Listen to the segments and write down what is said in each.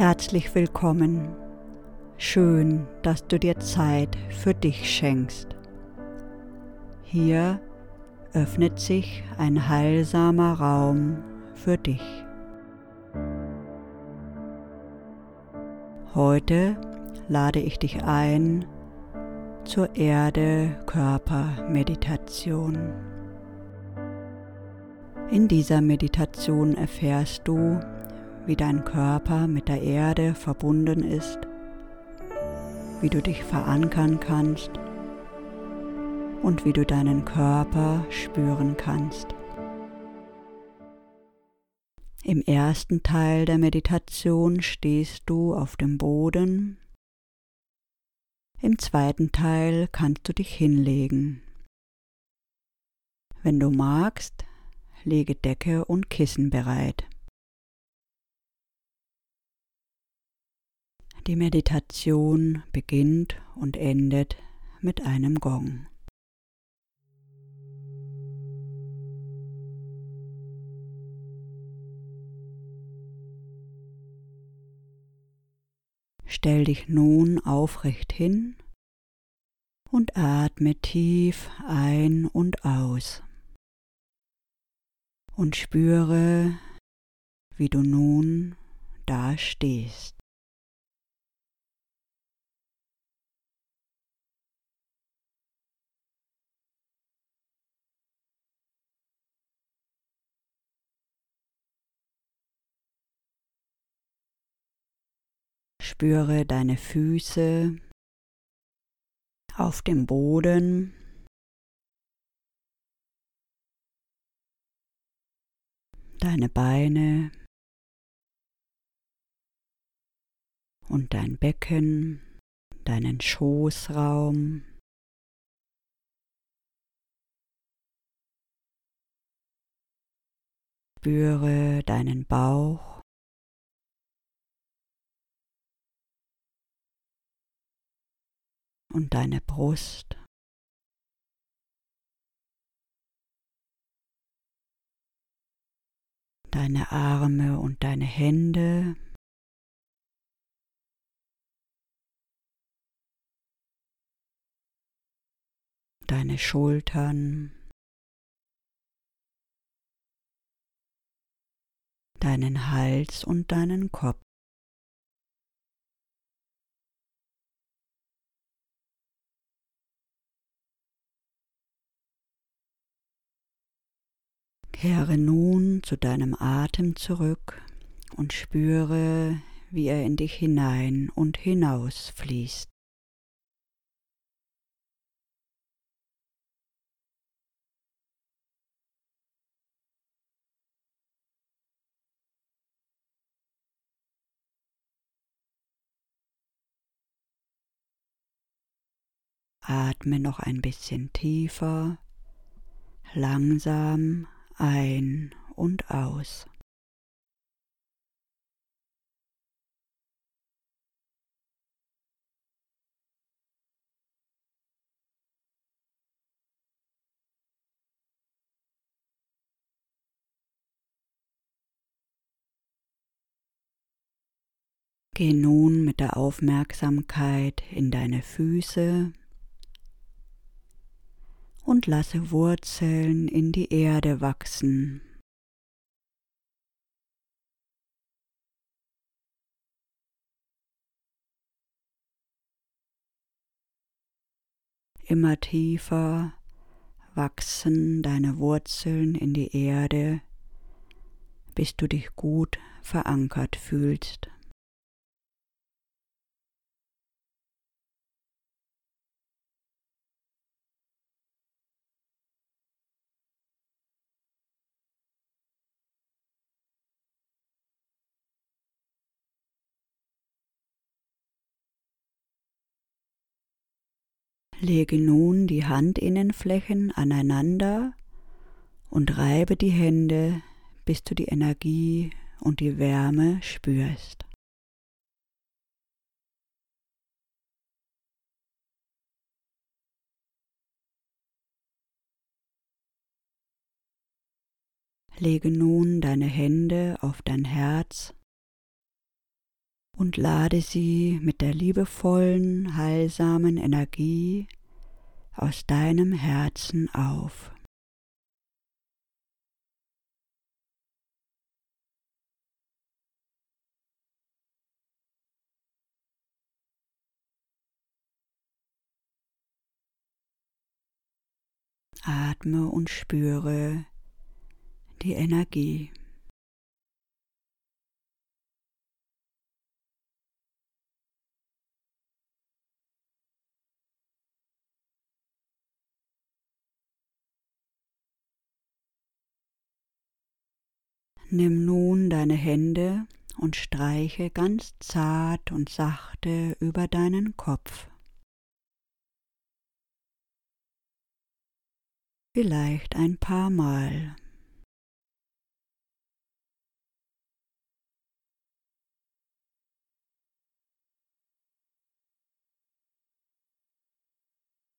Herzlich willkommen. Schön, dass du dir Zeit für dich schenkst. Hier öffnet sich ein heilsamer Raum für dich. Heute lade ich dich ein zur Erde-Körper-Meditation. In dieser Meditation erfährst du, wie dein Körper mit der Erde verbunden ist, wie du dich verankern kannst und wie du deinen Körper spüren kannst. Im ersten Teil der Meditation stehst du auf dem Boden. Im zweiten Teil kannst du dich hinlegen. Wenn du magst, lege Decke und Kissen bereit. Die Meditation beginnt und endet mit einem Gong. Stell dich nun aufrecht hin und atme tief ein und aus und spüre, wie du nun da stehst. Spüre deine Füße auf dem Boden. Deine Beine und dein Becken, deinen Schoßraum. Spüre deinen Bauch. Und deine Brust. Deine Arme und deine Hände. Deine Schultern. Deinen Hals und deinen Kopf. Kehre nun zu deinem Atem zurück und spüre, wie er in dich hinein und hinaus fließt. Atme noch ein bisschen tiefer, langsam ein und aus. Geh nun mit der Aufmerksamkeit in deine Füße und lasse Wurzeln in die Erde wachsen. Immer tiefer wachsen deine Wurzeln in die Erde, bis du dich gut verankert fühlst. Lege nun die Handinnenflächen aneinander und reibe die Hände, bis du die Energie und die Wärme spürst. Lege nun deine Hände auf dein Herz und lade sie mit der liebevollen, heilsamen Energie aus deinem Herzen auf. Atme und spüre die Energie. Nimm nun deine Hände und streiche ganz zart und sachte über deinen Kopf. Vielleicht ein paar Mal.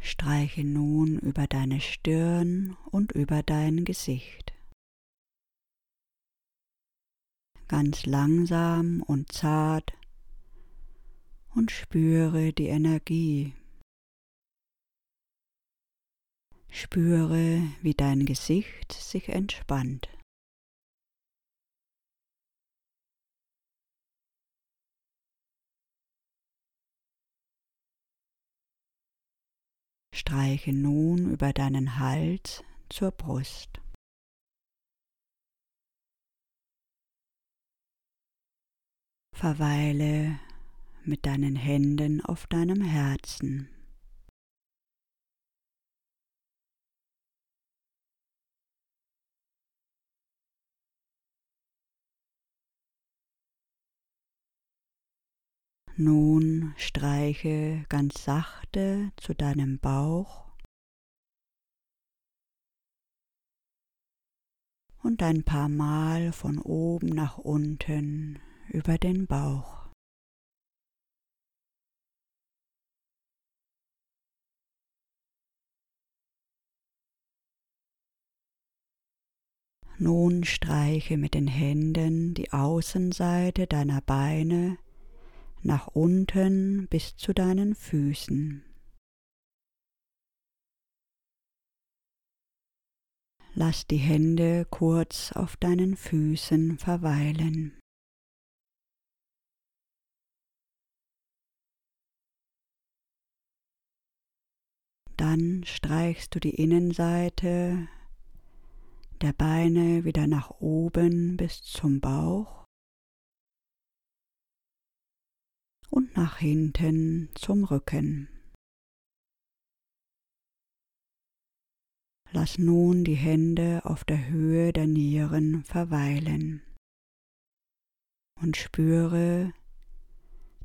Streiche nun über deine Stirn und über dein Gesicht. Ganz langsam und zart und spüre die Energie. Spüre, wie dein Gesicht sich entspannt. Streiche nun über deinen Hals zur Brust. Verweile mit deinen Händen auf deinem Herzen. Nun streiche ganz sachte zu deinem Bauch und ein paar Mal von oben nach unten über den Bauch. Nun streiche mit den Händen die Außenseite deiner Beine nach unten bis zu deinen Füßen. Lass die Hände kurz auf deinen Füßen verweilen. Dann streichst du die Innenseite der Beine wieder nach oben bis zum Bauch und nach hinten zum Rücken. Lass nun die Hände auf der Höhe der Nieren verweilen und spüre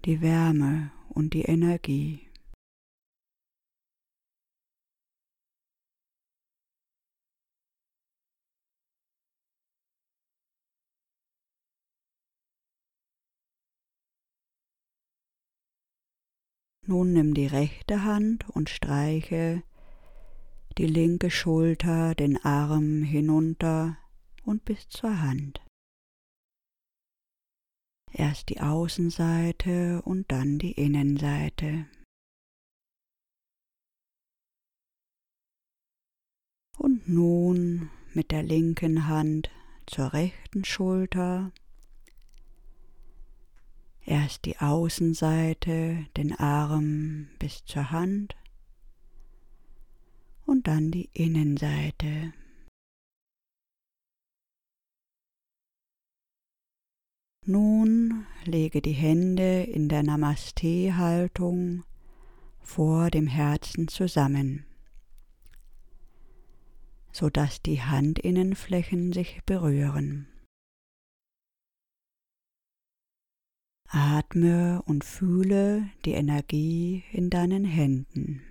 die Wärme und die Energie. Nun nimm die rechte Hand und streiche die linke Schulter, den Arm hinunter und bis zur Hand. Erst die Außenseite und dann die Innenseite. Und nun mit der linken Hand zur rechten Schulter Erst die Außenseite, den Arm bis zur Hand und dann die Innenseite. Nun lege die Hände in der Namaste-Haltung vor dem Herzen zusammen, sodass die Handinnenflächen sich berühren. Atme und fühle die Energie in deinen Händen.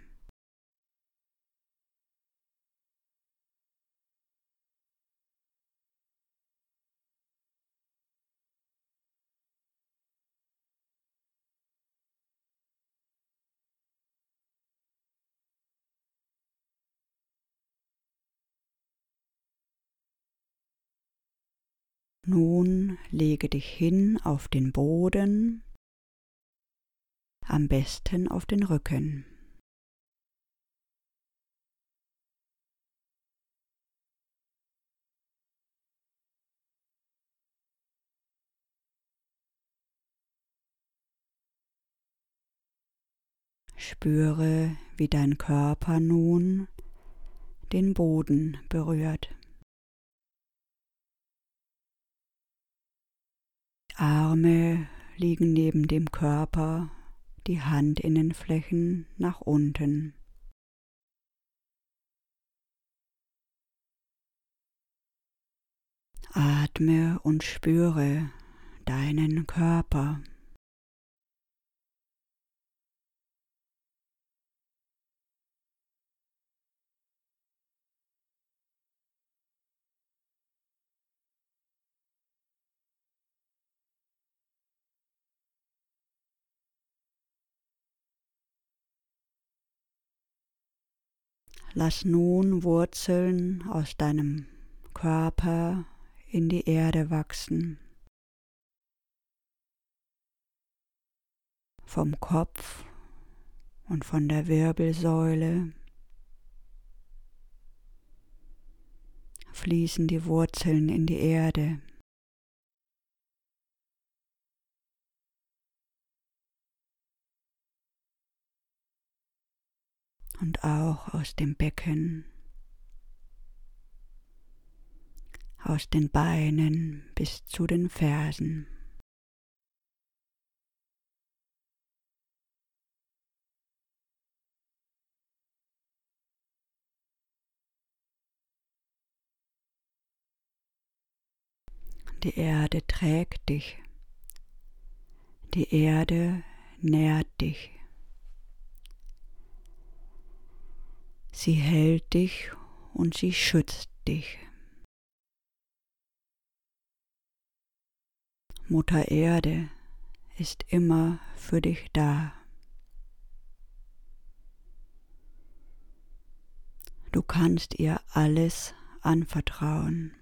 Nun lege dich hin auf den Boden am besten auf den Rücken. Spüre, wie dein Körper nun den Boden berührt. Arme liegen neben dem Körper, die Handinnenflächen nach unten. Atme und spüre deinen Körper. Lass nun Wurzeln aus deinem Körper in die Erde wachsen. Vom Kopf und von der Wirbelsäule fließen die Wurzeln in die Erde. Und auch aus dem Becken, aus den Beinen bis zu den Fersen. Die Erde trägt dich. Die Erde nährt dich. Sie hält dich und sie schützt dich. Mutter Erde ist immer für dich da. Du kannst ihr alles anvertrauen.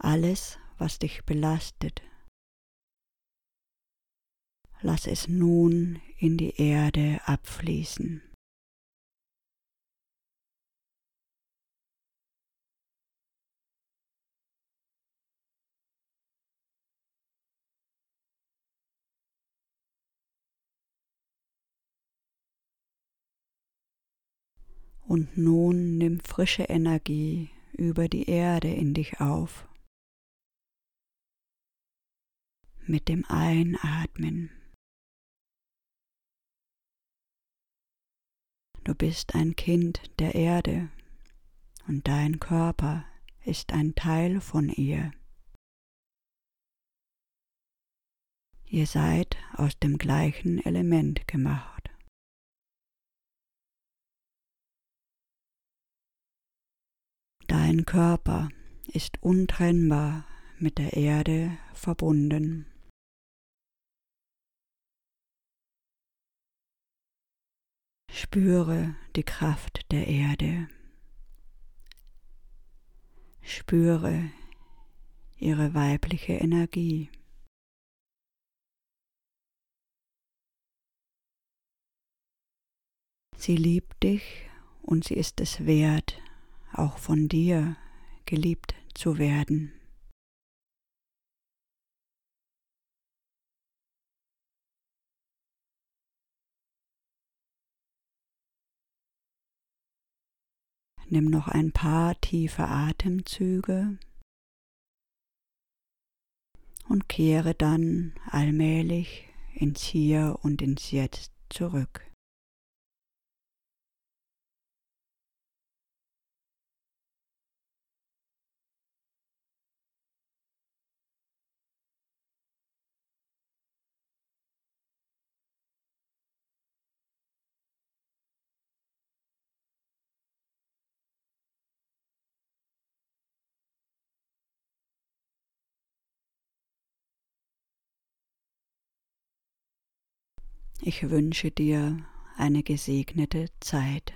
Alles, was dich belastet, lass es nun in die Erde abfließen. Und nun nimm frische Energie über die Erde in dich auf. Mit dem Einatmen Du bist ein Kind der Erde und dein Körper ist ein Teil von ihr. Ihr seid aus dem gleichen Element gemacht. Dein Körper ist untrennbar mit der Erde verbunden. Spüre die Kraft der Erde. Spüre ihre weibliche Energie. Sie liebt dich und sie ist es wert, auch von dir geliebt zu werden. Nimm noch ein paar tiefe Atemzüge und kehre dann allmählich ins Hier und ins Jetzt zurück. Ich wünsche dir eine gesegnete Zeit.